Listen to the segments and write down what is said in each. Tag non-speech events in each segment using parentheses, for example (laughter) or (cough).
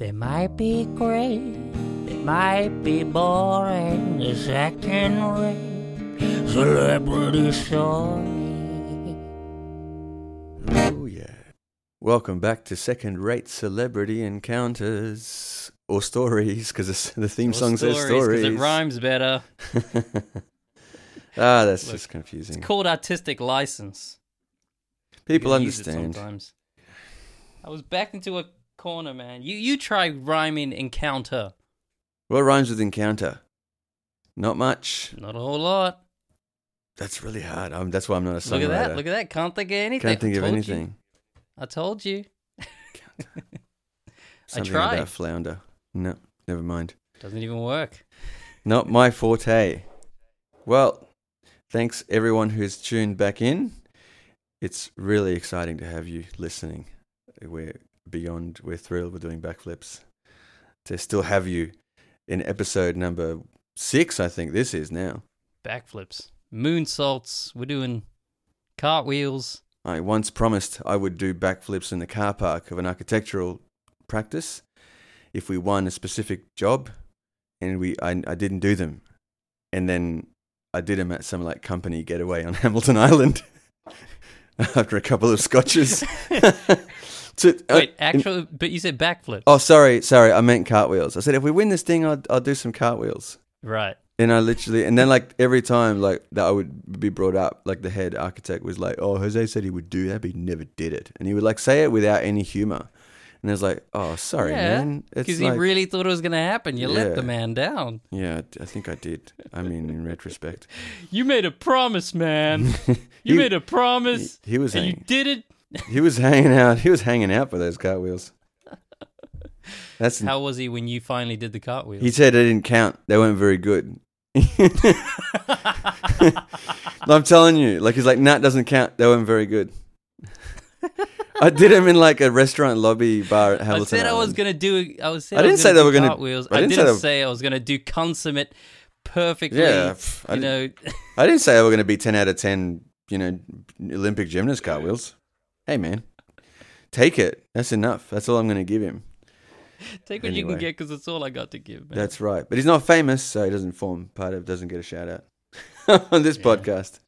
They might be great, they might be boring. The second rate celebrity story. Oh, yeah. Welcome back to second rate celebrity encounters or stories because the theme song says stories. Because it rhymes better. (laughs) ah, that's Look, just confusing. It's called artistic license. People You can use it understand. sometimes. I was backed into a corner, man. You you try rhyming encounter. What rhymes with encounter? Not much. Not a whole lot. That's really hard. Um, that's why I'm not a songwriter. Look at that. Look at that. Can't think of anything. Can't think I of told you. anything. I told you. (laughs) Something tried. about flounder. No, never mind. Doesn't even work. Not my forte. Well, thanks everyone who's tuned back in. It's really exciting to have you listening. We're beyond, we're thrilled we're doing backflips. To still have you in episode number six, I think this is now. Backflips. Moonsaults. We're doing cartwheels. I once promised I would do backflips in the car park of an architectural practice if we won a specific job, and we I, I didn't do them, and then I did them at some like company getaway on (laughs) Hamilton Island (laughs) after a couple of scotches. (laughs) To- uh, Wait, actually, but you said backflip. oh, sorry, sorry, I meant cartwheels. I said if we win this thing, I'll I'll do some cartwheels. Right. And I literally, and then like every time like that I would be brought up, like the head architect was like, "Oh, Jose said he would do that, but he never did it." And he would like say it without any humor. And I was like, "Oh, sorry, yeah, man." Because like, he really thought it was going to happen. You let the man down. yeah, I think I did. I mean, in retrospect, (laughs) You made a promise, man. (laughs) You He- made a promise, he, he was and you did it. He was hanging out. He was hanging out for those cartwheels. That's How was he when you finally did the cartwheel? he said they didn't count. They weren't very good. (laughs) I'm telling you, like he's like, nah, doesn't count. They weren't very good. I did them in like a restaurant lobby bar at I Hamilton. said I was gonna do. I was. I I didn't was say they were gonna- cartwheels. I I didn't say say I was gonna do consummate perfectly. Yeah, I you didn't- know, (laughs) I didn't say they were going to be 10 out of 10, you know, Olympic gymnast cartwheels. Hey, man, take it. That's enough. That's all I'm going to give him. take what you can get because that's all I got to give. Man. That's right. But he's not famous, so he doesn't form part of, doesn't get a shout out (laughs) on this Yeah. podcast.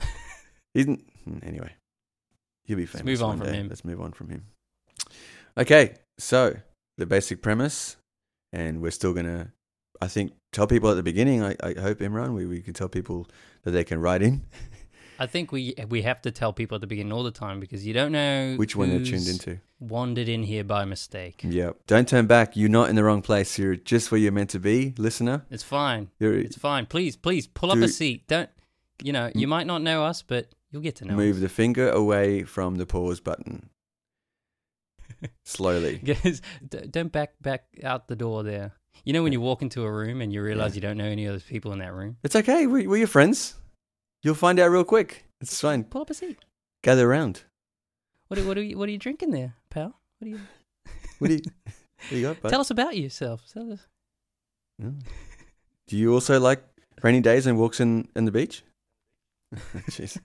(laughs) He's, n- hmm, anyway, he'll be famous. move on from day. him. Let's move on from him. Okay, so the basic premise, and we're still to, I think, tell people at the beginning, I, I hope, Imran, we, we can tell people that they can write in (laughs) I think we we have to tell people at the beginning all the time because you don't know which one they're tuned into. Wandered in here by mistake. Yep. Don't turn back. You're not in the wrong place. You're just where you're meant to be, listener. It's fine. You're It's fine. Please, please pull up a seat. Don't. You know, you mm. might not know us, but you'll get to know move us. the finger away from the pause button. Slowly. (laughs) Guys, don't back back out the door there. You know when you walk into a room and you realize Yeah. you don't know any of those people in that room? It's okay. We're, we're your friends. You'll find out real quick. It's fine. Pull up a seat. Gather around. What are, what are you what are you drinking there, pal? What are you? What do you, (laughs) what do you got, bud? Tell us about yourself. Tell us. Oh. Do you also like rainy days and walks in, in the beach? (laughs) Jeez.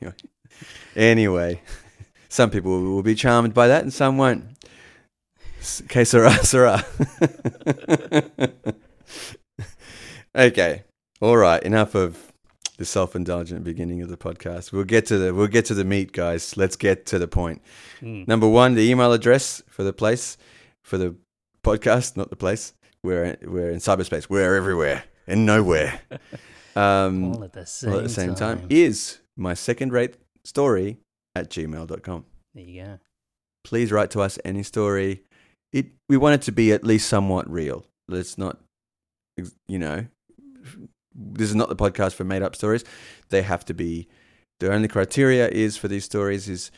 anyway. anyway, some people will be charmed by that and some won't. Que sera, sera. okay. All right. Enough of the self-indulgent beginning of the podcast. We'll get to the we'll get to the meat, guys. Let's get to the point. Hmm. Number one, the email address for the place, for the podcast, not the place. We're we're in cyberspace. We're everywhere and nowhere. (laughs) Um, All at the same, at the same time. is my second rate story at gmail.com. There you go. Please write to us any story. It we want it to be at least somewhat real. Let's not, you know, this is not the podcast for made up stories. They have to be. The only criteria is for these stories is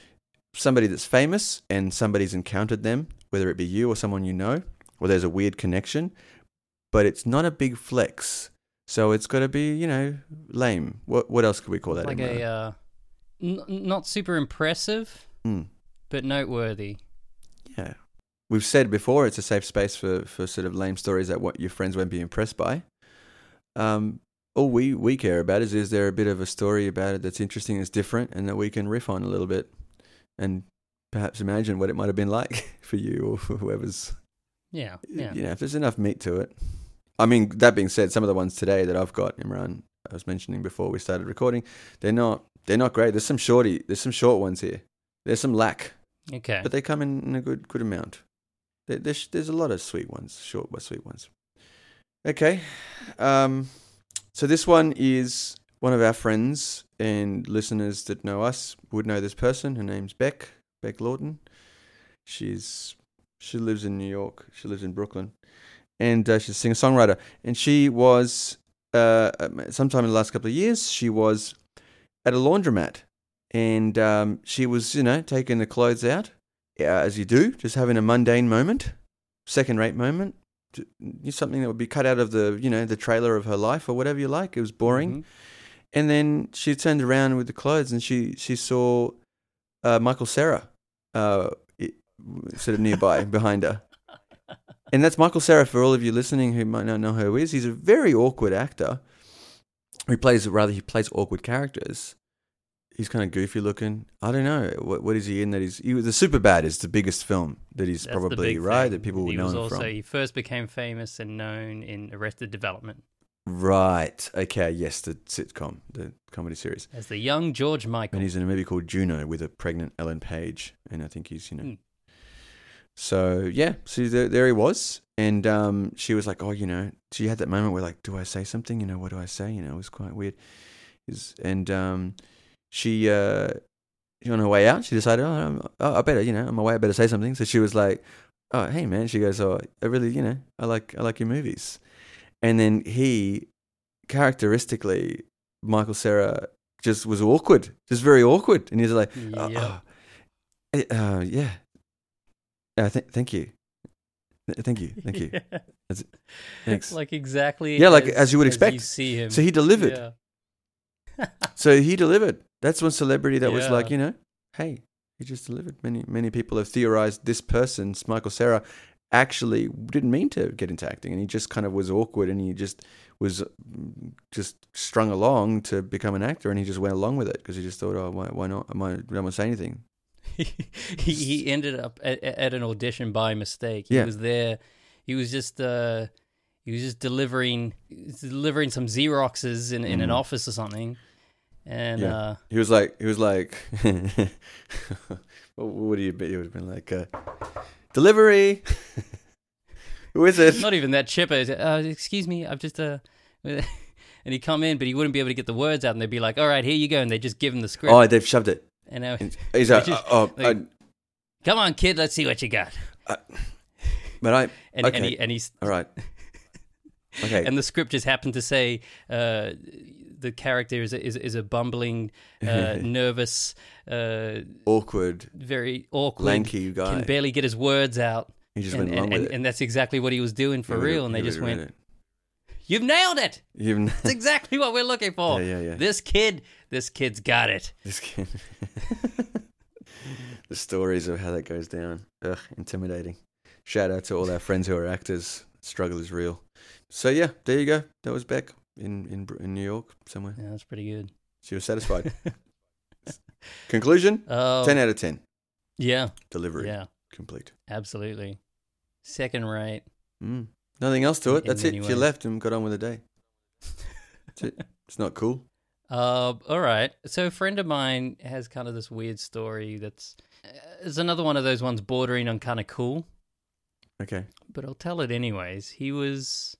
somebody that's famous and somebody's encountered them, whether it be you or someone you know, or there's a weird connection, but it's not a big flex. So it's got to be, you know, lame. What what else could we call that? like a uh, n- not super impressive, Mm. but noteworthy. Yeah. We've said before it's a safe space for, for sort of lame stories that what your friends won't be impressed by. Um, all we, we care about is is there a bit of a story about it that's interesting, that's different, and that we can riff on a little bit and perhaps imagine what it might have been like (laughs) for you or for whoever's Yeah, yeah. You know, if there's enough meat to it. I mean, that being said, some of the ones today that I've got, Imran, I was mentioning before we started recording, they're not they're not great. There's some shorty, there's some short ones here. There's some lack, Okay. but they come in, in a good good amount. There, there's there's a lot of sweet ones, short but sweet ones. Okay, um, so this one is one of our friends and listeners that know us would know this person. Her name's Beck Beck Lawton. She's she lives in New York. She lives in Brooklyn, and uh, she's a singer songwriter. And she was uh, sometime in the last couple of years. She was at a laundromat, and um, she was you know taking the clothes out uh, as you do, just having a mundane moment, second rate moment. Something that would be cut out of the, you know, the trailer of her life or whatever you like. It was boring. Mhm. And then she turned around with the clothes and she she saw uh, Michael Cera uh, sort of nearby (laughs) behind her. And that's Michael Cera for all of you listening who might not know who he is. He's a very awkward actor. He plays rather he plays awkward characters. He's kind of goofy looking. I don't know what what is he in that he's he was the super bad is the biggest film that he's That's probably right thing. that people would He know was him also from. he first became famous and known in Arrested Development Right. Okay. Yes, the sitcom, the comedy series. as the young George Michael. And he's in a movie called Juno with a pregnant Ellen Page, and I think he's you know. Hmm. So yeah, so there, there he was, and um, she was like, "Oh, you know," she had that moment where like, "Do I say something? You know, what do I say?" You know, it was quite weird. Is and um, she uh, on her way out, she decided, "Oh, oh, I better, you know, on my way, I better say something." So she was like, "Oh, hey man," she goes, "Oh, I really, you know, I like I like your movies," and then he, characteristically, Michael Cera just was awkward, just very awkward, and he's like, uh, Yep. uh, eh, uh, yeah, uh, th- thank you, Th- thank you, thank you, (laughs) thanks. like exactly. Yeah, like, as you would expect. you see him. So he delivered. Yeah. (laughs) So he delivered. That's one celebrity that was like, you know, hey, he just delivered. Many many people have theorized this person, Michael Cera, actually didn't mean to get into acting, and he just kind of was awkward, and he just was mm, just strung along to become an actor, and he just went along with it because he just thought, oh, why, why not? Am I, don't want to say anything. (laughs) he, he ended up at, at an audition by mistake. He Yeah. was there. He was just uh, he was just delivering delivering some Xeroxes in, in an Mhm. office or something, and Yeah. uh, He was like, he was like, (laughs) what would he been? He would have been like, uh, delivery. (laughs) Who is it? not even that chipper. Uh, excuse me, I've just uh, (laughs) and he'd come in, but he wouldn't be able to get the words out, and they'd be like, "All right, here you go," and they just give him the script. Oh, they've shoved it. and uh, He's like, just- oh, like- I- come on, kid, let's see what you got. but I, And and he and he's all right. Okay. and the script just happened to say uh, the character is a, is, is a bumbling, (laughs) uh, nervous, uh, Awkward, very awkward, lanky guy. can barely get his words out, he just and, went along and, with and, it. and that's exactly what he was doing for would've- real. And they just went, read "You've nailed it! it. Even That's exactly what we're looking for. Yeah, yeah, yeah. This kid, this kid's got it." this kid. (laughs) the stories of how that goes down. Ugh, intimidating. Shout out to all our friends who are actors. Struggle is real. So yeah, there you go. That was Beck in in in New York somewhere. Yeah, that's pretty good. She was satisfied. (laughs) Conclusion: Oh, ten out of ten. yeah, Delivery yeah, complete. absolutely. Second rate. Mm. Nothing else to it. In That's it. many She ways. left and got on with the day. That's it. (laughs) It's not cool. Uh, all right. So a friend of mine has kind of this weird story that's uh, it's another one of those ones bordering on kind of cool, Okay. but I'll tell it anyways. He was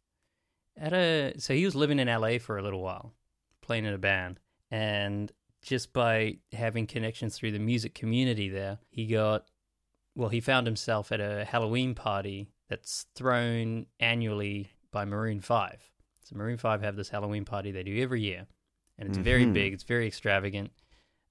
at a so he was living in LA for a little while, playing in a band, and just by having connections through the music community there, he got well, he found himself at a Halloween party that's thrown annually by Maroon 5. So Maroon 5 have this Halloween party they do every year. And it's very Mhm. big, it's very extravagant.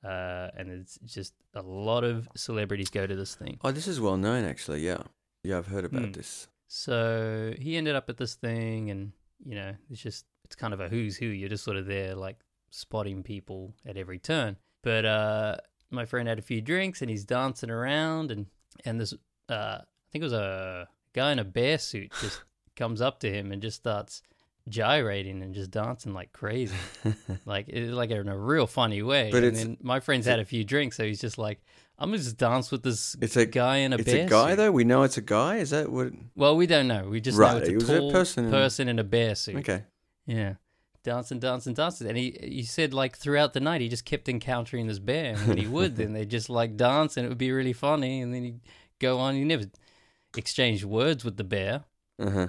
Uh, and it's just a lot of celebrities go to this thing. Oh, this is well known, actually. Yeah. Yeah, I've heard about Hmm. this. So he ended up at this thing, and you know, it's just it's kind of a who's who. You're just sort of there, like spotting people at every turn. But uh, my friend had a few drinks, and he's dancing around, and and this uh, I think it was a guy in a bear suit just (laughs) comes up to him and just starts gyrating and just dancing like crazy, (laughs) like it, like in a real funny way. But and it's- then my friend's had a few drinks, so he's just like, I'm gonna just dance with this It's a- guy in a It's bear It's a guy suit. though. We know it's a guy. Is that what? Well, we don't know. We just Right, know it's a was a tall person person, in- a bear suit. Okay. Yeah. Dancing, dancing, dancing. And he he said like throughout the night he just kept encountering this bear. And when he (laughs) would, then they just like dance and it would be really funny. And then he'd go on. He never exchanged words with the bear. Uh huh.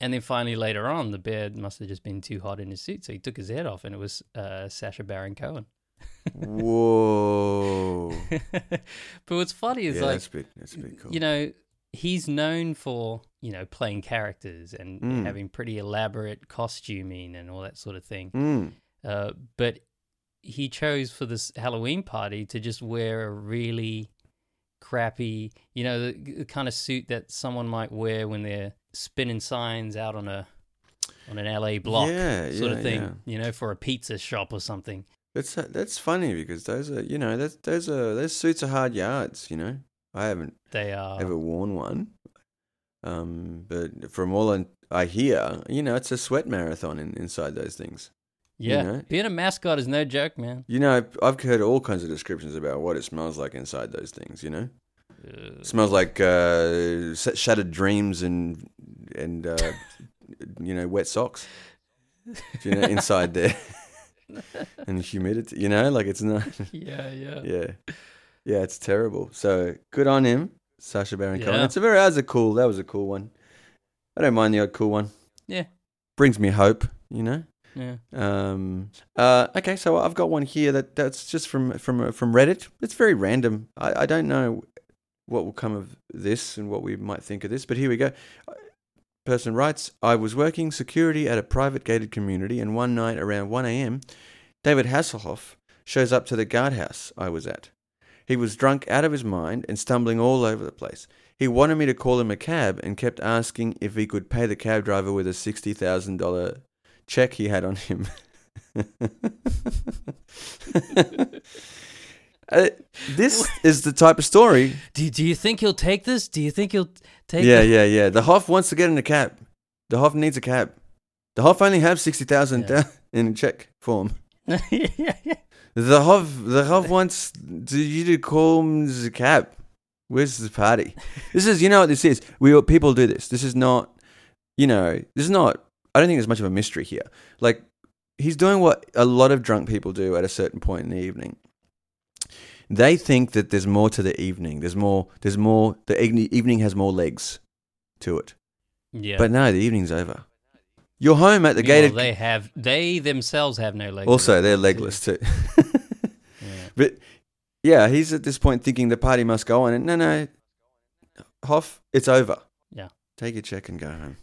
And then finally later on, the bear must have just been too hot in his suit. So he took his head off and it was uh, Sacha Baron Cohen. Whoa. (laughs) but what's funny is yeah, like, that's a bit. That's cool. you know, he's known for, you know, playing characters and Mm. having pretty elaborate costuming and all that sort of thing. Mm. Uh, but he chose for this Halloween party to just wear a really crappy, you know, the, the kind of suit that someone might wear when they're spinning signs out on a on an LA block Yeah, sort yeah, of thing, yeah. you know, for a pizza shop or something. That's that's funny because those are you know that's those are those suits are hard yards. You know, I haven't They are ever worn one, um, but from all I- hear, you know, it's a sweat marathon in, inside those things. yeah. know. Being a mascot is no joke, man. You know, I've heard all kinds of descriptions about what it smells like inside those things. You know, Uh, smells like uh, shattered dreams and and uh, (laughs) you know wet socks. You know, inside there, (laughs) (laughs) and humidity. You know, like it's not. (laughs) yeah, yeah. yeah, yeah, it's terrible. So good on him, Sacha Baron Cohen. Yeah. It's a very that was a cool. That was a cool one. I don't mind the odd cool one. Yeah. brings me hope. You know. Yeah. Um. Uh. Okay. So I've got one here that that's just from from from Reddit. It's very random. I I don't know what will come of this and what we might think of this, but here we go. Person writes, I was working security at a private gated community, and one night around 1 a.m., David Hasselhoff shows up to the guardhouse I was at. He was drunk out of his mind and stumbling all over the place. He wanted me to call him a cab and kept asking if he could pay the cab driver with a $60,000 check he had on him. (laughs) (laughs) Uh, this is the type of story. Do, do you think he'll take this? Do you think he'll take Yeah, yeah, yeah. The Hoff wants to get in a cab. The Hoff needs a cab. The Hoff only have sixty thousand Yeah. (laughs) in check form. (laughs) yeah, yeah. The Hoff, the Hoff wants to, you to call him the cab. Where's the party? (laughs) This is, you know what this is. We people do this. This is not, you know, this is not. I don't think there's much of a mystery here. Like he's doing what a lot of drunk people do at a certain point in the evening. They think that there's more to the evening. There's more. There's more. The evening has more legs to it. Yeah. But no, the evening's over. You're home at the Meanwhile, gated. they have they themselves have no legs. also, they're too. legless too. (laughs) Yeah. (laughs) but yeah, he's at this point thinking the party must go on. And no, no, Hoff, it's over. Yeah. Take your check and go home.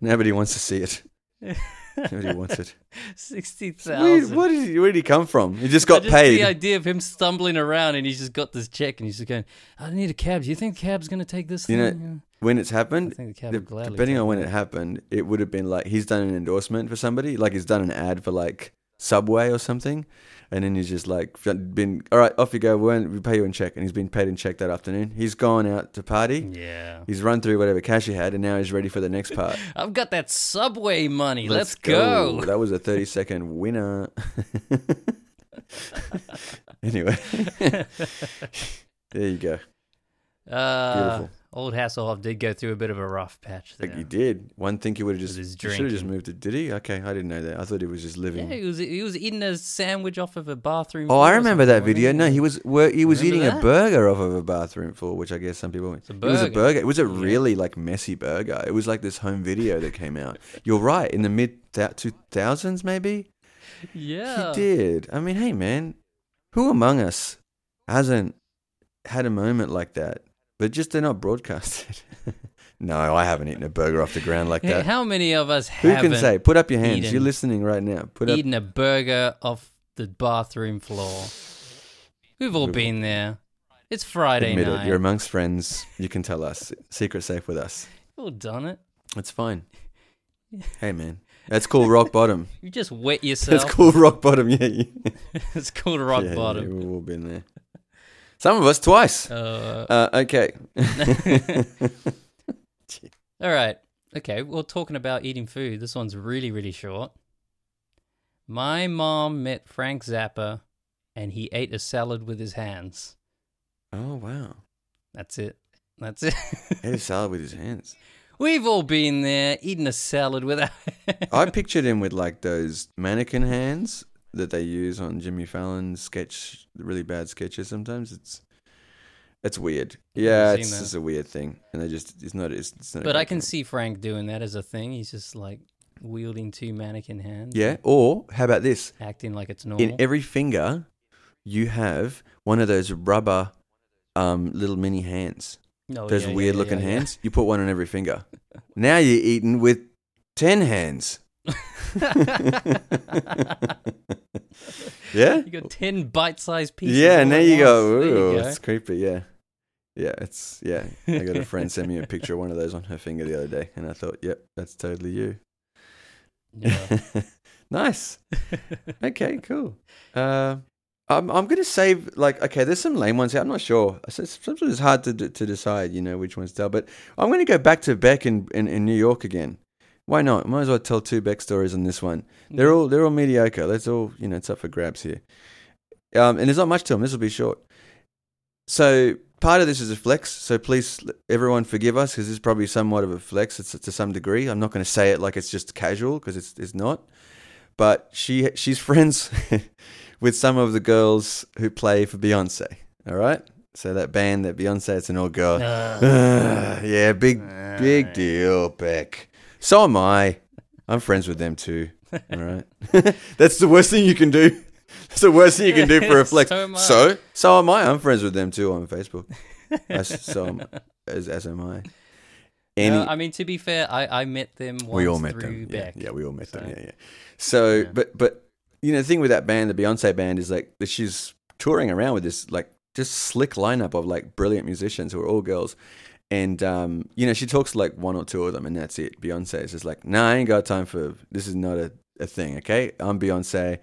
Nobody wants to see it. (laughs) Nobody wants it. (laughs) Sixty Where, what did he, where did he come from? He just got just paid. The idea of him stumbling around and he's just got this check and he's just going, "I need a cab. Do you think the cab's going to take this?" You know, when it's I happened, think the depending on when it happened, it would have been like he's done an endorsement for somebody, like he's done an ad for like Subway or something, and then he's just like been all right, off you go. We won't- we pay you in check, and he's been paid in check that afternoon. He's gone out to party. Yeah. He's run through whatever cash he had, and now he's ready for the next part. (laughs) I've got that Subway money. Let's, go. That was a thirty second winner. (laughs) anyway, (laughs) there you go. Uh, Beautiful. Old Hasselhoff did go through a bit of a rough patch there. Like you did. One thing he would have just he should have just moved it. Did he? Okay, I didn't know that. I thought he was just living. Yeah, he was he was eating a sandwich off of a bathroom. Oh, I remember that video. No, he was wor- he was Remember eating a burger off of a bathroom floor, which I guess some people. a burger. It was a burger. It was a really like messy burger. It was like this home video that came out. You're right. In the mid two thousands, maybe Yeah. he did. I mean, hey man, who among us hasn't had a moment like that? But just they're not broadcasted. (laughs) no, I haven't eaten a burger off the ground like that. how many of us Who haven't can say? Put up your hands. eaten- You're listening right now. Put up. eaten a burger off the bathroom floor? We've all been there. It's Friday Admit night. it. You're amongst friends. You can tell us. Secret safe with us. We've all done it. It's fine. Hey man, that's called rock bottom. (laughs) You just wet yourself. That's called rock bottom. Yeah, yeah. (laughs) it's called rock Yeah, yeah, bottom. we've all been there. Some of us twice. Uh, Uh, okay. (laughs) all right. Okay. Well, talking about eating food, this one's really, really short. My mom met Frank Zappa, and he ate a salad with his hands. Oh wow, That's it. That's it. ate a salad with his hands. (laughs) We've all been there eating a salad with our. (laughs) I pictured him with like those mannequin hands that they use on Jimmy Fallon's sketch, really bad sketches. Sometimes it's it's weird. Yeah, it's that. just a weird thing, and they just it's not it's, it's not. But I can thing. see Frank doing that as a thing. He's just like wielding two mannequin hands. Yeah, or how about this? Acting like it's normal. In every finger, you have one of those rubber, um, little mini hands. Oh, those yeah, weird yeah, looking yeah. hands. You put one on every finger. (laughs) now you're eating with ten hands. (laughs) (laughs) (laughs) yeah. You got ten bite-sized pieces. Yeah, and there you go. once. There you Ooh, go. it's creepy. Yeah, yeah, it's yeah. I got a (laughs) friend send me a picture of one of those on her finger the other day, and I thought, yep, that's totally you. Yeah. (laughs) nice. Okay, cool. Uh, I'm I'm gonna save like okay. There's some lame ones here. I'm not sure. Sometimes it's hard to to decide, you know, which ones to tell. But I'm gonna go back to Beck in, in, in New York again. Why not? Might as well tell two backstories on this one. They're all they're all mediocre. Let's all you know. It's up for grabs here. Um, and there's not much to them. This will be short. So part of this is a flex. So please, everyone, forgive us because this is probably somewhat of a flex. It's to some degree. I'm not going to say it like it's just casual because it's it's not. But she she's friends (laughs) with some of the girls who play for Beyonce. All right. So that band that Beyonce, it's an all girl. Uh, yeah, big big deal, Beck. So am I. I'm friends with them too. All right. (laughs) That's the worst thing you can do. That's the worst thing you can do for (laughs) a flex. So am I. so, so am I. I'm friends with them too on Facebook. As, so am, as, as am I. Any, no, I mean, to be fair, I, I met them once we all met through them. Yeah, yeah, we all met them. Yeah, yeah. So, Yeah. but but you know, the thing with that band, the Beyonce band, is like that she's touring around with this like just slick lineup of like brilliant musicians who are all girls. And um, you know, she talks to like one or two of them, and that's it. Beyonce is just like, nah, I ain't got time for this. Is not a, a thing. Okay, I'm Beyonce.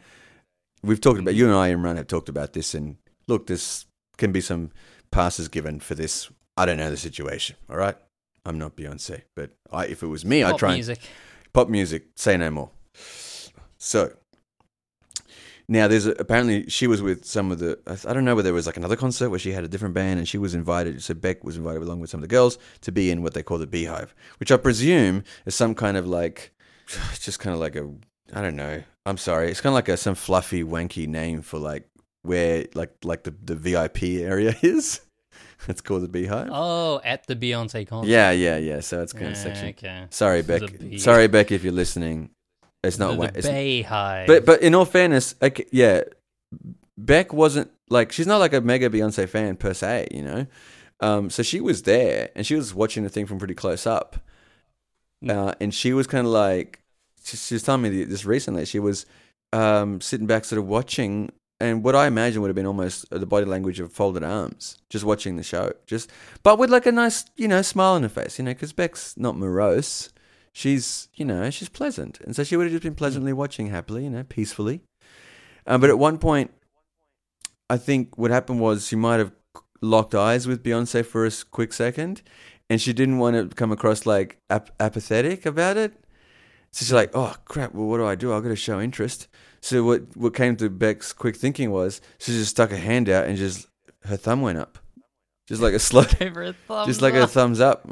We've talked about you and I, and Imran, have talked about this. And look, this can be some passes given for this. I don't know the situation. All right, I'm not Beyonce, but I, if it was me, I'd Pop try and music. pop music. Say no more. So now there's a, apparently she was with some of the I don't know whether there was like another concert where she had a different band and she was invited. So Beck was invited along with some of the girls to be in what they call the Beehive, which I presume is some kind of like it's (sighs) just kind of like a I don't know. I'm sorry. It's kind of like a some fluffy wanky name for like where like like the the VIP area (laughs) is. It's called the Beehive. Oh, at the Beyonce concert. Yeah, yeah, yeah. So it's kind of Yeah, section. Okay. Sorry, Beck. Sorry, Beck, if you're listening. It's not. the, wa- the it's, BeyHive. but but in all fairness, okay, yeah, Beck wasn't like she's not like a mega Beyonce fan per se, you know. Um, so she was there and she was watching the thing from pretty close up, uh, and she was kind of like she, she was telling me this recently. She was um, sitting back, sort of watching, and what I imagine would have been almost the body language of folded arms, just watching the show, just but with like a nice, you know, smile on her face, you know, because Beck's not morose she's you know she's pleasant. And so she would have just been pleasantly watching happily you know peacefully. Um, but at one point i think what happened was she might have locked eyes with beyonce for a quick second and she didn't want to come across like ap- apathetic about it. So she's like oh crap well what do i do? I've got to show interest. So what what came to beck's quick thinking was she just stuck her hand out and just her thumb went up. Just like a (laughs) slow Give her a thumbs just like a thumbs up.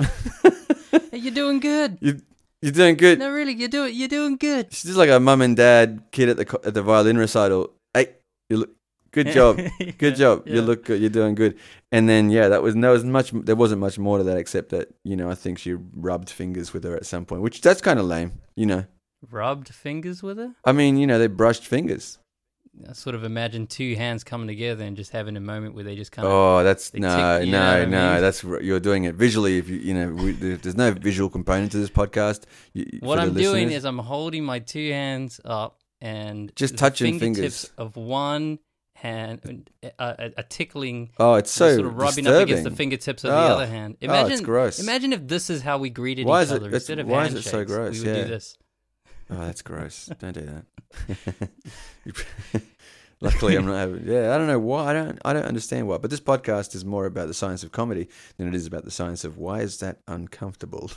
(laughs) You're doing good. you, you're doing good No, really, you're doing you're doing good. She's just like a mum and dad kid at the at the violin recital. Hey, you look good (laughs) job, good job. You look good. You're doing good. And then yeah, that was there was much there wasn't much more to that except that you know I think she rubbed fingers with her at some point, which that's kind of lame. You know, Rubbed fingers with her. I mean you know they brushed fingers. I sort of imagine two hands coming together and just having a moment where they just kind of. Oh, that's no, tick- know no, I no. mean? That's you're doing it visually. If you you know we, there's no visual component to this podcast. You, what I'm doing is I'm holding my two hands up and Just touching fingertips fingers. of one hand, uh, a, a tickling, oh, it's so sort of rubbing disturbing. up against the fingertips of Oh. the other hand. Oh, Imagine, it's gross. imagine if this is how we greeted Why each is it- other instead of why is it so gross? We would Yeah. do this. Oh, (laughs) that's gross. Don't do that. (laughs) (laughs) Luckily, I'm not having. Yeah, I don't know why. I don't. I don't understand why. But this podcast is more about the science of comedy than it is about the science of why is that uncomfortable.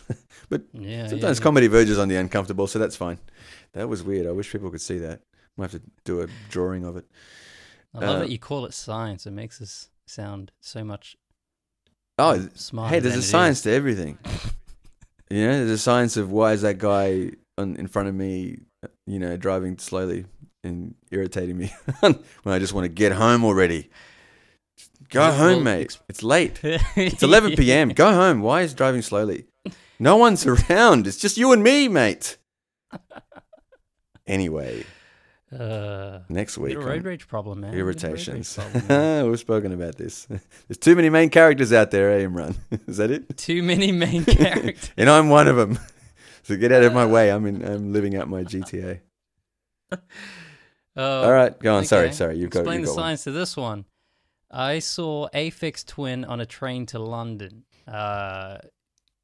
but Yeah, sometimes yeah, comedy verges on the uncomfortable, so that's fine. That was weird. I wish people could see that. Might have to do a drawing of it. I love uh, that you call it science. It makes us sound so much Oh, smarter hey, there's a science is. to everything. you know, there's a science of why is that guy on, in front of me, you know, driving slowly and irritating me (laughs) when I just want to get home already. Go home, mate. It's late. (laughs) It's 11 p.m. Go home. Why is driving slowly? No one's (laughs) around. It's just you and me, mate. Anyway, Uh, next week. road rage problem, man. Bit of road rage irritations. problem, man. We've spoken about this. There's too many main characters out there, eh, Imran? Is that it? Too many main characters. and I'm one of them. (laughs) So get out of my way. I'm in, I'm (laughs) living out my GTA. (laughs) Uh, All right, go on. Sorry, okay. sorry. You've got, Explain the got one. science to this one. I saw Aphex Twin on a train to London. Uh,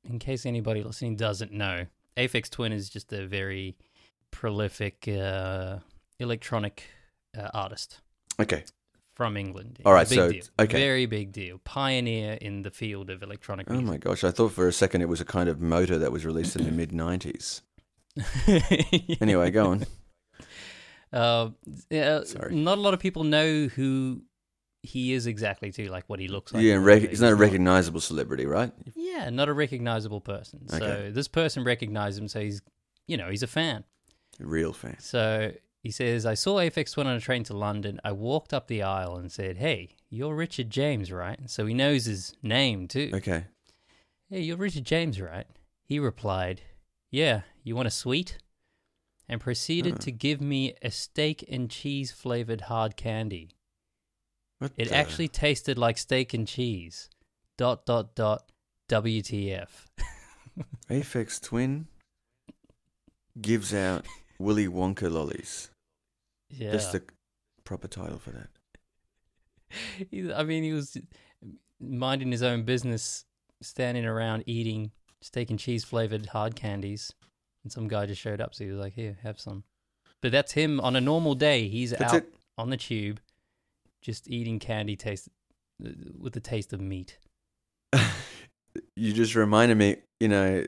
in case anybody listening doesn't know, Aphex Twin is just a very prolific uh, electronic uh, artist Okay. From England. All right, so deal. okay. very big deal. Pioneer in the field of electronic Music. Oh my gosh! I thought for a second it was a kind of motor that was released in the mid '90s. (laughs) Anyway, go on. Uh, yeah, Sorry. Not a lot of people know who he is exactly, too, like what he looks like. yeah, rec- he's not a recognizable celebrity, right? Yeah, not a recognizable person. Okay. So this person recognized him, so he's, you know, he's a fan. A real fan. So he says, I saw Aphex Twin on a train to London. I walked up the aisle and said, Hey, you're Richard James, right? So he knows his name, too. Okay. Hey, you're Richard James, right? He replied, Yeah, you want a sweet? And proceeded Huh. to give me a steak and cheese flavored hard candy. What It the- actually tasted like steak and cheese. Dot, dot, dot, WTF. (laughs) Aphex Twin gives out Willy Wonka lollies. Yeah. That's the proper title for that. (laughs) I mean, he was minding his own business, standing around eating steak and cheese flavored hard candies, and some guy just showed up. So he was like, "Here, have some." But that's him on a normal day. He's That's out it. on the tube, just eating candy taste with the taste of meat. (laughs) you just reminded me, you know,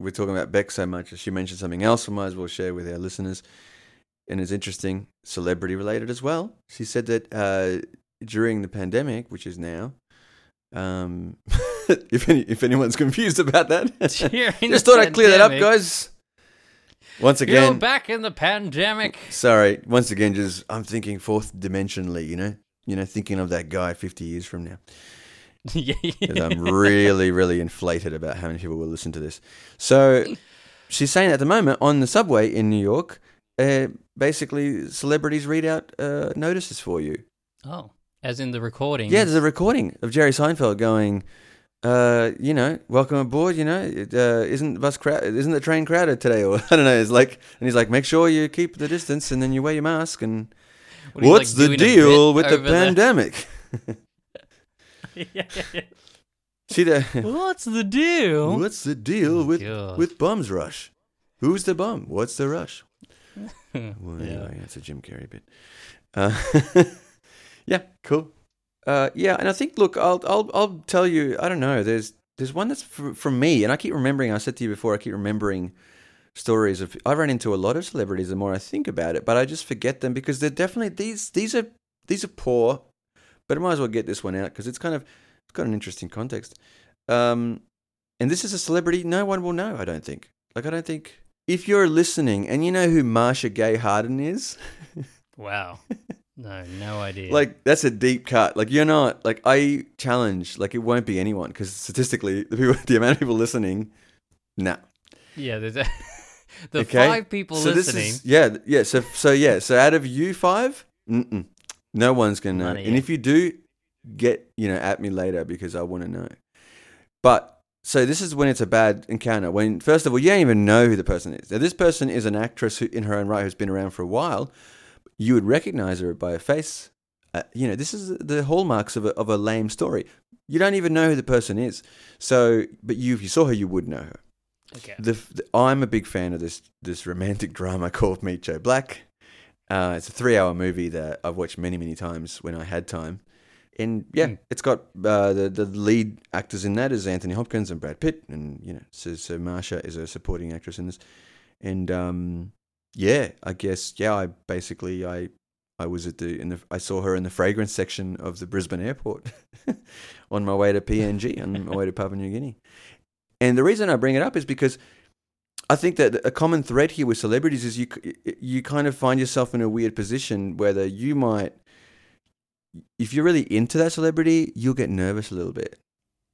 we're talking about Beck so much. She mentioned something else we might as well share with our listeners. And it's interesting, celebrity related as well. She said that uh, during the pandemic, which is now, um, (laughs) if any, if anyone's confused about that, (laughs) just thought I'd clear that up, guys. Once again, You're again, back in the pandemic. sorry. Once again, just I'm thinking fourth dimensionally. You know, you know, thinking of that guy 50 years from now. (laughs) yeah, I'm really, really inflated about how many people will listen to this. So she's saying at the moment on the subway in New York, uh, basically celebrities read out uh, notices for you. Oh, as in the recording. Yeah, there's a recording of Jerry Seinfeld going, uh, you know, welcome aboard. You know, uh, isn't the bus crowd? Isn't the train crowded today? (laughs) Or I don't know. It's like, and he's like, make sure you keep the distance and then you wear your mask. And What, he's, like, what's the deal with the pandemic? Yeah, (laughs) yeah, (laughs) yeah. See the. (laughs) What's the deal? What's the deal Oh, with God. with bums rush? Who's the bum? What's the rush? (laughs) Well, Yeah. anyway, that's a Jim Carrey bit. Uh, yeah, cool. Uh, yeah, and I think, look, I'll I'll I'll tell you. I don't know. There's there's one that's fr- from me, and I keep remembering. I said to you before. I keep remembering stories of. I run into a lot of celebrities the more I think about it, but I just forget them because they're definitely these these are these are poor. But I might as well get this one out because it's kind of it's got an interesting context. Um, and this is a celebrity no one will know. I don't think. Like I don't think if you're listening and you know who Marcia Gay Harden is, (laughs) Wow. No, no idea. like that's a deep cut. Like you're not like I challenge. Like it won't be anyone because statistically, (laughs) the people, the amount of people listening, nah. yeah, there's a, (laughs) the Okay? five people so listening. This is, yeah, yeah. So so yeah. So out of you five, mm-mm, no one's gonna know. And if you do, get you know at me later because I want to know. But so this is when it's a bad encounter. When first of all, you don't even know who the person is. Now this person is an actress who, in her own right, who's been around for a while. You would recognize her by her face. Uh, you know, this is the hallmarks of a, of a lame story. You don't even know who the person is. So, but you, if you saw her, you would know her. okay. The, the, I'm a big fan of this this romantic (laughs) drama called Meet Joe Black. Uh, it's a three hour movie that I've watched many many times when I had time, and yeah, Hmm. it's got uh, the the lead actors in that is Anthony Hopkins and Brad Pitt, and you know, so so Marcia is a supporting actress in this, and um, yeah, I guess yeah, I basically I I was at the in the I saw her in the fragrance section of the Brisbane airport (laughs) on my way to PNG on my way to Papua New Guinea. And the reason I bring it up is because I think that a common thread here with celebrities is you you kind of find yourself in a weird position whether you might if you're really into that celebrity, you'll get nervous a little bit.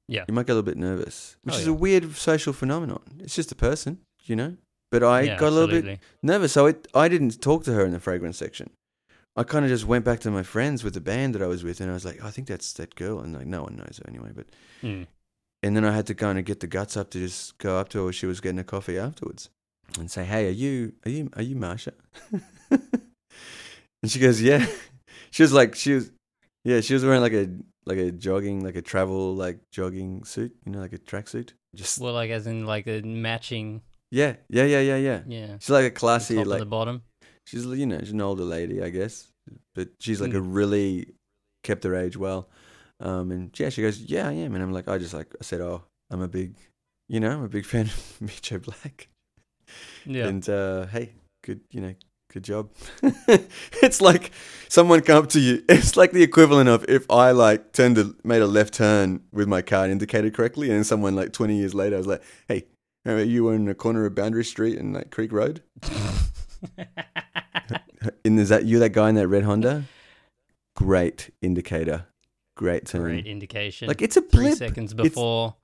Yeah. You might get a little bit nervous, which Oh, is yeah. a weird social phenomenon. It's just a person, you know. But I Yeah, got a little bit nervous, so it, I didn't talk to her in the fragrance section. I kind of just went back to my friends with the band that I was with, and I was like, I think that's that girl, and like no one knows her anyway. But Mm. And then I had to kind of get the guts up to just go up to her. She was getting a coffee afterwards, and say, "Hey, are you are you are you Marcia?" (laughs) and she goes, "Yeah." She was like, she was, yeah, she was wearing like a like a jogging, like a travel like jogging suit, you know, like a tracksuit. Just Well, like as in like a matching, yeah, yeah, yeah, yeah, yeah. yeah, She's like a the classy, top like the bottom. she's you know she's an older lady, I guess, but she's like a Mm. really kept her age well. Um, and yeah, she goes, yeah, I am, and I'm like, I just like I said, oh, I'm a big, you know, I'm a big (laughs) fan of Meet Joe Black, Yeah, and uh, hey, good, you know, good job. (laughs) it's like someone come up to you. (laughs) It's like the equivalent of if I like turned a, made a left turn with my car indicated correctly, and then someone like 20 years later, I was like, hey. Remember you were in the corner of Boundary Street and like Creek Road? And is that you, that guy in that red Honda? Great indicator. Great turn. Great indication. Like it's a three blip. seconds before.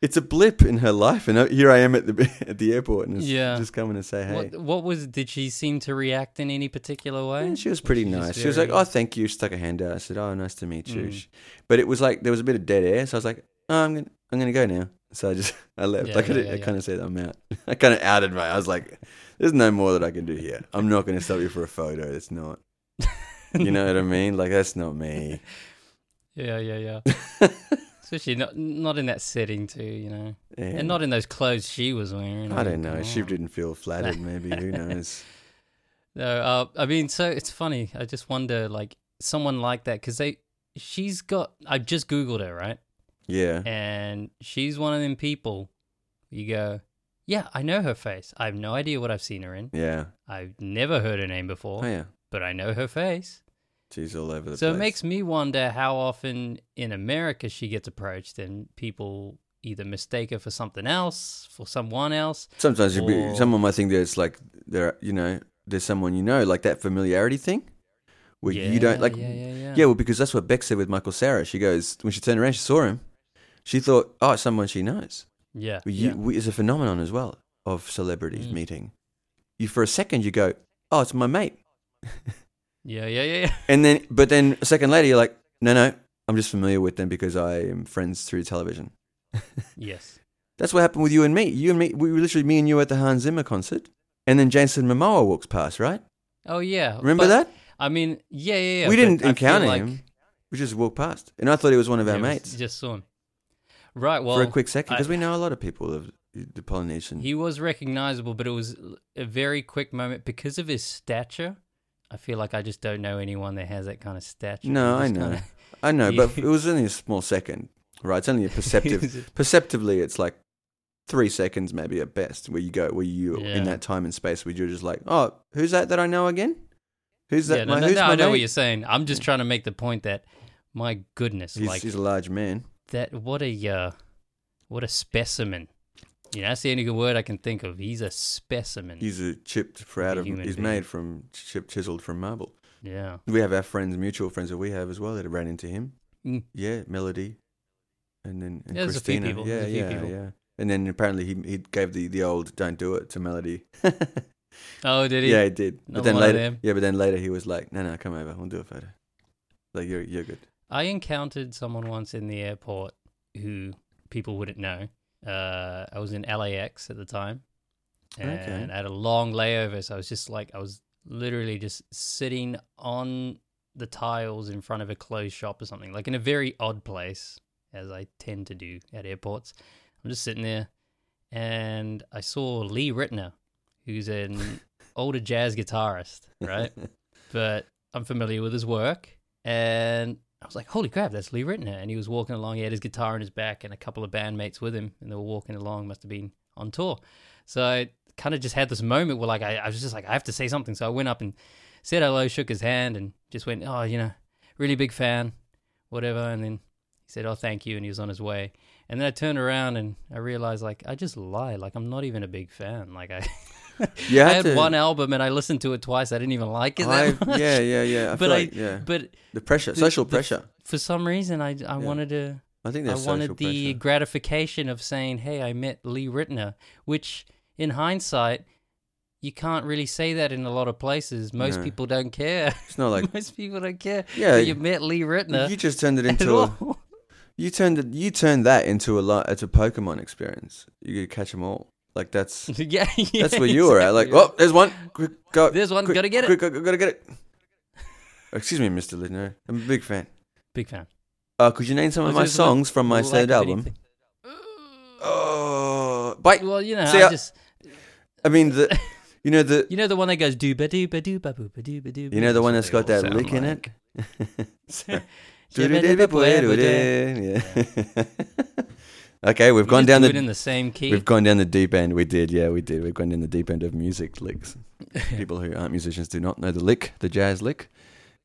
It's a blip in her life, and uh, here I am at the (laughs) at the airport, and Yeah. just coming to say hey. What, what was? Did she seem to react in any particular way? And she was pretty she just nice. She was like, "Oh, thank you." She stuck her hand out. I said, "Oh, nice to meet you." Mm. But it was like there was a bit of dead air, so I was like, "Oh, I'm gonna, I'm gonna go now." So I just, (laughs) I left. Yeah, like I, yeah, yeah, I kind of said, "I'm out." (laughs) I kind of outed my. I was like, "There's no more that I can do here. I'm not gonna stop you for a photo. It's not." You know what I mean? Like that's not me. Yeah, yeah, yeah. (laughs) Especially not not in that setting too, you know, Yeah. and not in those clothes she was wearing. I don't know. She didn't feel flattered. (laughs) Maybe who knows? No, uh, I mean, so it's funny. I just wonder, like, someone like that, because they, she's got. I just googled her, right, Yeah. and she's one of them people. You go, yeah, I know her face. I have no idea what I've seen her in. Yeah. I've never heard her name before, Oh yeah. but I know her face. She's all over the So place. it makes me wonder how often in America she gets approached and people either mistake her for something else, for someone else. Sometimes you'd be, someone might think that it's like there, you know, there's someone you know, like that familiarity thing, where you don't like. Yeah, yeah, yeah. Yeah, well, because that's what Beck said with Michael Cera. She goes when she turned around, she saw him. She thought, oh, it's someone she knows. yeah, Well, You, yeah. we, it's a phenomenon as well of celebrities Mm. meeting. You for a second you go, oh, it's my mate, (laughs) yeah, yeah, yeah, yeah. and then but then a second later you're like, no, no, I'm just familiar with them because I am friends through television. (laughs) yes. That's what happened with you and me. You and me, we were literally me and you at the Hans Zimmer concert, and then Jason Momoa walks past, right? Oh yeah. Remember but, that? I mean, yeah, yeah, yeah. we didn't encounter like- him. We just walked past, and I thought he was one of our Yeah, was- mates Just saw him. Right. Well, for a quick second because we know a lot of people of the Polynesian. he was recognizable, but it was a very quick moment because of his stature. I feel like I just don't know anyone that has that kind of stature. No, I know. kinda- I know, but (laughs) it was only a small second, right? It's only a (laughs) perceptive. Perceptively, it's like three seconds, maybe at best, where you go, where you Yeah. in that time and space where you're just like, oh, who's that that I know again? Who's that? yeah, no, my, no, who's no, my I know what you're saying. I'm just trying to make the point that, my goodness, He's, like he's a large man. that. What a uh, what a specimen. You know, that's the only good word I can think of. He's a specimen. He's a chipped for out of. He's being. made from chip chiseled from marble. yeah. We have our friends, mutual friends that we have as well that have ran into him. Mm. Yeah, Melody, and then and Yeah, there's a few Christina. people. Yeah, There's a few yeah, people. yeah. And then apparently he he gave the the old "Don't do it" to Melody. (laughs) Oh, did he? yeah, he did. Not But then later, yeah, but then later he was like, "No, no, come over. We'll do a photo." Like you're you're good. I encountered someone once in the airport who people wouldn't know. Uh, I was in LAX at the time, and Okay. I had a long layover. So I was just like, I was literally just sitting on the tiles in front of a closed shop or something, like in a very odd place, as I tend to do at airports. I'm just sitting there, and I saw Lee Ritenour, who's an (laughs) older jazz guitarist, right? (laughs) but I'm familiar with his work. And I was like, holy crap, that's Lee Ritenour. And he was walking along. He had his guitar on his back and a couple of bandmates with him. And they were walking along, must have been on tour. So I kind of just had this moment where, like, I, I was just like, I have to say something. So I went up and said hello, shook his hand, and just went, "Oh, you know, really big fan, whatever." And then he said, "Oh, thank you," and he was on his way. And then I turned around and I realized, like, I just lied. Like, I'm not even a big fan. Like, I, (laughs) (laughs) You I had to- one album and I listened to it twice. I didn't even like it I, much. yeah, yeah, yeah. I (laughs) But I- like, yeah, But the pressure, the- social the- pressure. for some reason, I, I wanted to. I think I wanted the pressure. gratification of saying, "Hey, I met Lee Ritenour," which, in hindsight, you can't really say that in a lot of places. Most No. people don't care. It's not like (laughs) Most people don't care. yeah. that you met Lee Ritenour You just turned it into a, you turned it, you turned that into a lot. It's a Pokemon experience. You could catch them all. Like that's yeah, yeah, that's where you were at. Like, oh, there's one. Quick, go. There's one. quick, Gotta get it. quick, go- gotta get it. Excuse me, Mr. Lidner. I'm a big fan. Big fan. Uh, could you name some of my songs from my lack third album? anything. Oh, bite. Well, you know, See, I I- just I mean the, you know the, you know the one that goes dooba dooba dooba booba dooba dooba. you know the one that's got that lick in like. it. So- Yeah. Okay, we've We gone down do the in the same key. We've gone down the deep end. We did, yeah, we did. We've gone down the deep end of music licks. (laughs) People who aren't musicians do not know the lick, the jazz lick,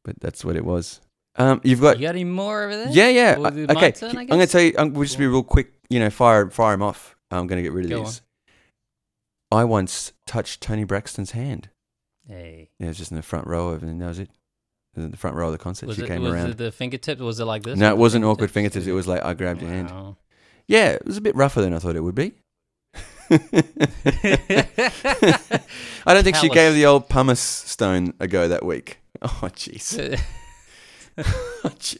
but that's what it was. Um, you've got, you got any more over there? yeah, yeah. Well, uh, okay, turn, I'm gonna tell you. I'm, we'll just be real quick. You know, fire fire him off. I'm gonna get rid of Go these. I once touched Toni Braxton's hand. Hey, Yeah, it was just in the front row of, and that was it. In the front row of the concert, was she it came was around. it the fingertips? Was it like this? no, it wasn't awkward fingertips. It was like I grabbed your hand. Yeah, it was a bit rougher than I thought it would be. (laughs) I don't think she Callous. gave the old pumice stone a go that week. (laughs) Oh, jeez. (laughs) Oh, gee.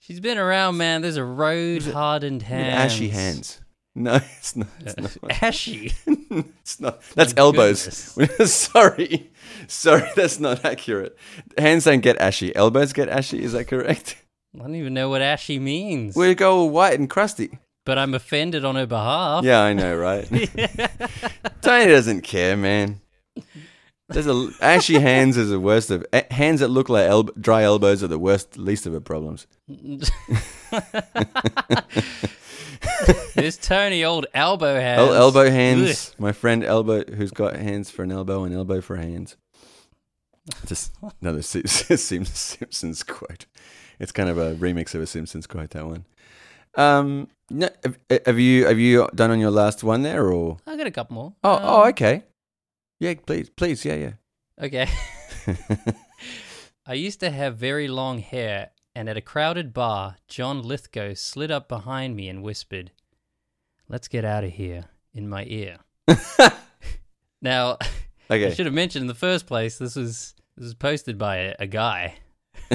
She's been around, man. There's a road hardened hand. Ashy hands. No, it's not. It's uh, not. Ashy. it's not. That's My elbows. Sorry. Sorry, that's not accurate. Hands don't get ashy. Elbows get ashy. Is that correct? I don't even know what ashy means. We go all white and crusty. but I'm offended on her behalf. Yeah, I know, right? (laughs) Toni doesn't care, man. There's a ashy hands is the worst of eh, hands that look like el- dry elbows are the worst, least of her problems. There's Toni, old elbow hands. El- elbow hands. My friend elbow, who's got hands for an elbow and elbow for hands. Just another (laughs) Simpsons quote. It's kind of a remix of a Simpsons quote. That one. Um, no, have, you have you done on your last one there or? I got a couple more. Oh, Um, oh, okay. Yeah, please, please, yeah, yeah. Okay. (laughs) (laughs) I used to have very long hair, and at a crowded bar, John Lithgow slid up behind me and whispered, Let's get out of here, in my ear. (laughs) Now, I should have mentioned in the first place, this was this was posted by a, a guy.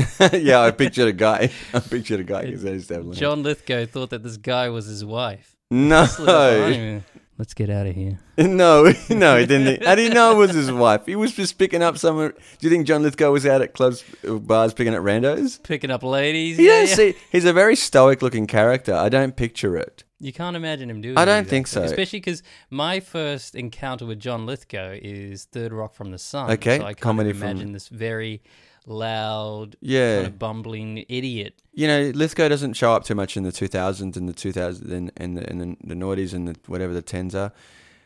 (laughs) yeah, I pictured a guy. (laughs) I pictured a guy because I used to have long. John Lithgow thought that this guy was his wife. No, Slid up behind me. Let's get out of here. (laughs) no, no, he didn't. How did he know it was his wife? He was just picking up someone. Do you think John Lithgow was out at clubs, uh, bars, picking up randos? Picking up ladies. Yeah, yeah. see. He's a very stoic-looking character. I don't picture it. You can't imagine him doing. I don't think so. Especially because my first encounter with John Lithgow is Third Rock from the Sun. Okay, so I kind comedy of from- imagine this very loud, Yeah, kind of bumbling idiot. you know, Lithgow doesn't show up too much in the 2000s and the 2000s and, and the and the, the noughties and the whatever the tens are.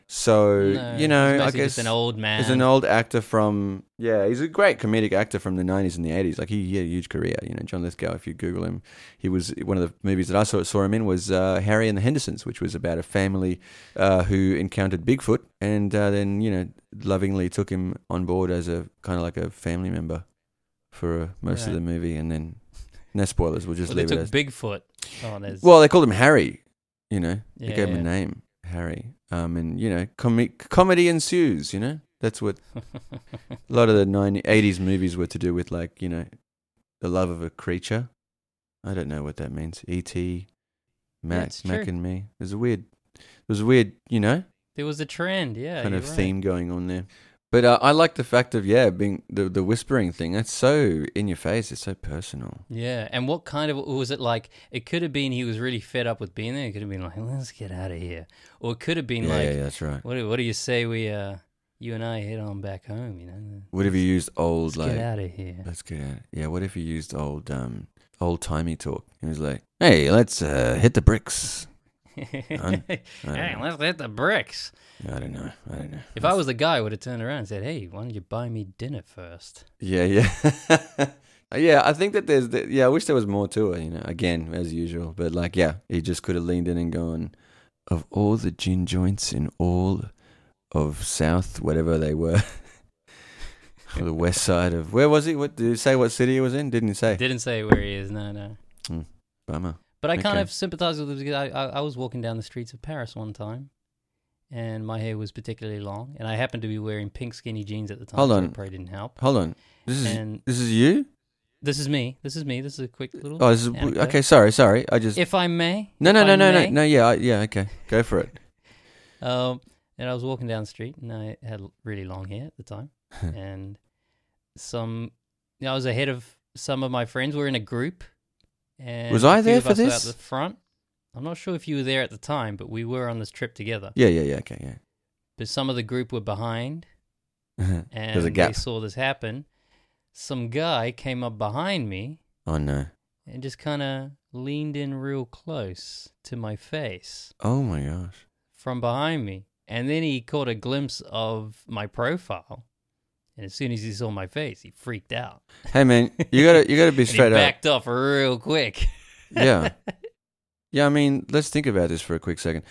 So No, you know, he's I guess just an old man. He's an old actor from yeah. He's a great comedic actor from the nineties and the eighties. Like he, he had a huge career. You know, John Lithgow. If you Google him, he was one of the movies that I saw saw him in was uh, Harry and the Hendersons, which was about a family uh, who encountered Bigfoot and uh, then you know lovingly took him on board as a kind of like a family member for uh, most of the movie. And then no spoilers. We'll just Well, they leave took it as Bigfoot. There's well. They called him Harry. You know, they Yeah, gave him a name, Harry. Um, and you know, com- comedy ensues. You know, that's what (laughs) a lot of the 90, 80s movies were to do with like you know the love of a creature i don't know what that means et mac it's mac and me there's a weird there's a weird you know there was a trend. Yeah, kind of right. theme going on there but uh, i like the fact of yeah being the, the whispering thing that's so in your face it's so personal Yeah, and what kind of was it like? It could have been he was really fed up with being there. It could have been like, let's get out of here, or it could have been yeah, like, yeah that's right what do, what do you say we uh you and I head on back home? You know, what if you used old let's like get out of here. let's get out yeah what if you used old um old timey talk it was like hey let's uh hit the bricks (laughs) hey, let's hit the bricks. I don't know. I don't know. If I was the guy, I would have turned around and said, "Hey, why don't you buy me dinner first? Yeah, yeah. (laughs) yeah, I think that there's, the, yeah, I wish there was more to it, you know, again, as usual. But like, yeah, he just could have leaned in and gone, of all the gin joints in all of South, whatever they were, or (laughs) the west side of, where was he? What did he say what city he was in? Didn't he say? Didn't say where he is. No, no. Hmm, bummer. But I kind Okay. of sympathize with him because I, I, I was walking down the streets of Paris one time, and my hair was particularly long, and I happened to be wearing pink skinny jeans at the time. Hold so on. it probably didn't help. Hold on. This is, And this is you? this is me. This is me. This is a quick little. Oh, this is, okay, sorry, sorry. I just, If I may. no, no, I no, no, no, no, yeah, I, yeah, okay. Go for it. (laughs) Um, and I was walking down the street, and I had really long hair at the time, (laughs) and some, you know, I was ahead of some of my friends. We're in a group, and Was I there for this? At the front. I'm not sure if you were there at the time, but we were on this trip together. Yeah, yeah, yeah, okay, yeah. But some of the group were behind, and (laughs) There's a they saw this happen. Some guy came up behind me Oh, no. and just kind of leaned in real close to my face Oh, my gosh. from behind me. And then he caught a glimpse of my profile. And as soon as he saw my face, he freaked out. Hey, man, you gotta, you gotta (laughs) be And he straight up. backed off real quick. (laughs) Yeah. Yeah, I mean, let's think about this for a quick second.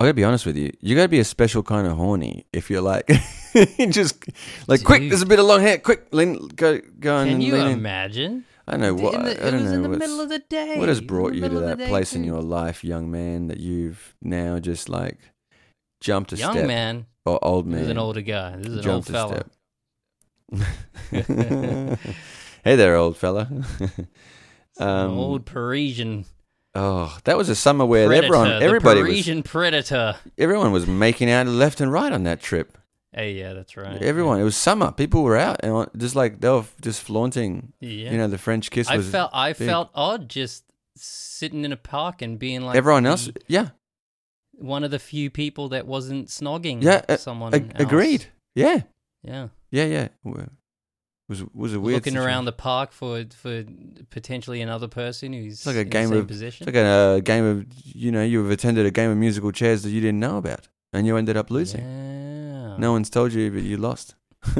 I gotta be honest with you. You gotta be a special kind of horny if you're like, (laughs) just like, quick, there's a bit of long hair. Quick, lean, go, go on Can you in. imagine? I know what. In the- I it don't was know in the what's- middle of the day. what has brought you to that place in your life, young man, that you've now just like jumped a Young step man. or old man. This is an older guy. This is an old jumped a fella. step. Hey there, old fella. (laughs) Um, old Parisian oh, that was a summer where predator. everyone, everybody was Parisian predator. everyone was making out left and right on that trip. Hey, yeah, that's right. Everyone, it was summer. People were out and just like they were just flaunting. Yeah. You know, the French kiss I was. felt I big. felt odd just sitting in a park and being like everyone else, the- yeah, one of the few people that wasn't snogging Yeah, uh, someone ag- agreed. Yeah, Yeah. Yeah, yeah. Was was a weird. Looking situation. around the park for for potentially another person who's like a game of- position. It's like a, game of you know you've attended a game of musical chairs that you didn't know about and you ended up losing. Yeah. No one's told you, but you lost. (laughs)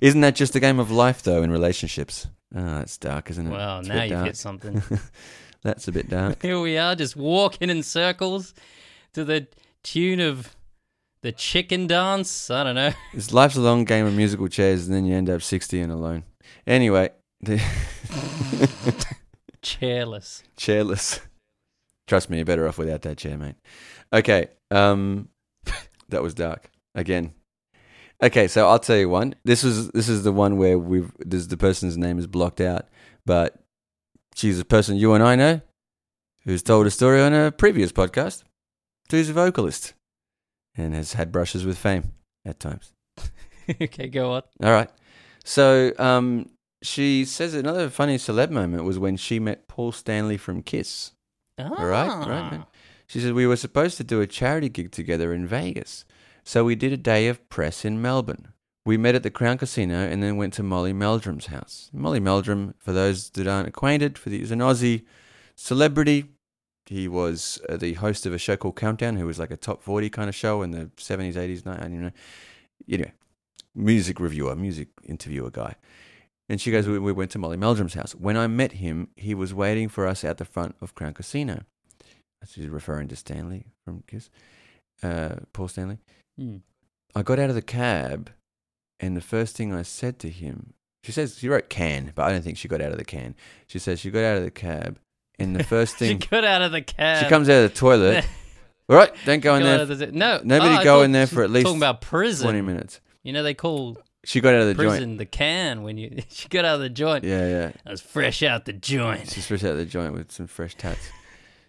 Isn't that just a game of life though in relationships? Oh, it's dark, isn't it? Well, It's now you've hit something. (laughs) That's a bit dark. (laughs) Here we are, just walking in circles to the tune of the chicken dance. I don't know. (laughs) It's life's a long game of musical chairs, and then you end up sixty and alone. Anyway, the (laughs) Chairless. chairless. Trust me, you're better off without that chair, mate. Okay, um, that was dark again. Okay, so I'll tell you one. This was this is the one where we've this the person's name is blocked out, but she's a person you and I know who's told a story on a previous podcast. Who's a vocalist and has had brushes with fame at times. (laughs) okay, go on. All right. So um, she says another funny celeb moment was when she met Paul Stanley from Kiss. Ah. right, right, man. She said we were supposed to do a charity gig together in Vegas. So we did a day of press in Melbourne. We met at the Crown Casino and then went to Molly Meldrum's house. Molly Meldrum, for those that aren't acquainted, for the, he's an Aussie celebrity. He was uh, the host of a show called Countdown, who was like a top 40 kind of show in the 70s, 80s, 90s, I don't know. Anyway, music reviewer, music interviewer guy. And she goes, we, we went to Molly Meldrum's house. When I met him, he was waiting for us at the front of Crown Casino. She's referring to Stanley from Kiss, uh, Paul Stanley. Hmm. I got out of the cab, and the first thing I said to him, she says she wrote can, but I don't think she got out of the can. She says she got out of the cab, and the (laughs) first thing she got out of the cab. she comes out of the toilet. (laughs) All right, don't go in there the- no, Nobody oh, go in there for at least talking about prison. twenty minutes. You know they call She got out of the prison joint. the can when you (laughs) she got out of the joint. Yeah, yeah. I was fresh out the joint. She's fresh out the joint with some fresh tats.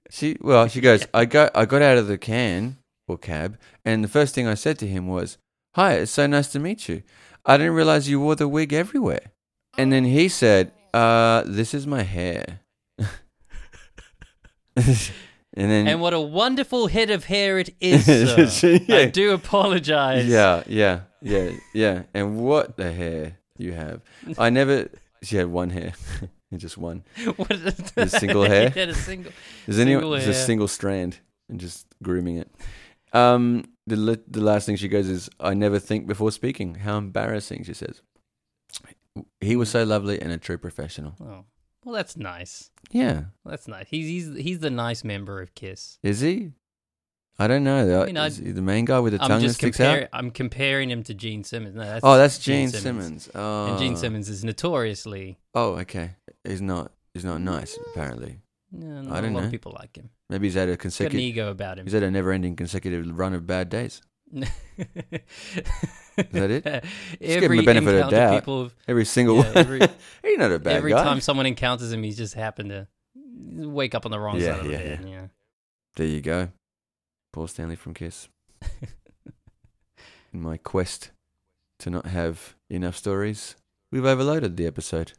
She well, she goes, I got I got out of the can or cab, and the first thing I said to him was, "Hi, it's so nice to meet you. I didn't realize you wore the wig everywhere." And then he said, "Uh, this is my hair." (laughs) and then And what a wonderful head of hair it is, (laughs) sir. I do apologize. yeah, yeah, yeah, yeah. And what the hair you have. I never she had one hair. (laughs) just one. what is The single hair? He had a single. Is anyone Single just a single strand and just grooming it? Um, the the last thing she goes is, "I never think before speaking." How embarrassing, she says. He was so lovely and a true professional. Oh, well, that's nice. Yeah, That's nice. He's he's he's the nice member of Kiss. is he? I don't know. though. I uh, mean, I- is he the main guy with the tongue that sticks comparing. out? I'm comparing him to Gene Simmons. No, that's Oh, that's Gene, Simmons. Oh, And Gene oh. Simmons is notoriously. Oh, okay. He's not. He's not nice. Mm. Apparently, No, I don't lot know. of people like him. maybe he's had a consecutive. ego about him. He's had a never-ending consecutive run of bad days. (laughs) Is that it? (laughs) Every him the benefit of doubt. people have- Every single Yeah, one. every- (laughs) he's not a bad every guy. time someone encounters him, he's just happened to wake up on the wrong Yeah, side of the yeah, bed. Yeah. There you go. Paul Stanley from Kiss. (laughs) In my quest to not have enough stories, we've overloaded the episode.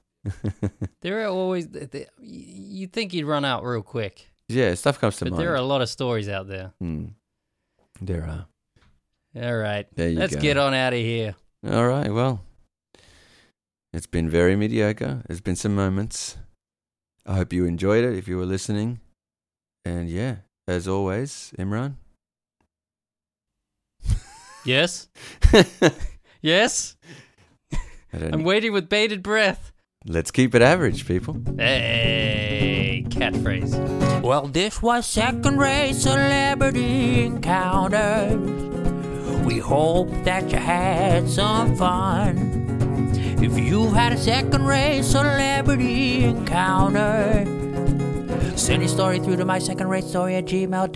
There are always you'd think you'd run out real quick, yeah, stuff comes to but mind. there are a lot of stories out there. Hmm. There are. All right, There you let's go. get on out of here. All right, well, it's been very mediocre. There's been some moments. I hope you enjoyed it if you were listening. And yeah, as always, Imran. (laughs) Yes, (laughs) yes. I'm waiting with bated breath. Let's keep it average, people. Hey, catchphrase. Well, this was second rate celebrity encounters. We hope that you had some fun. If you've had a second rate celebrity encounter, send your story through to my second rate story at gmail.com.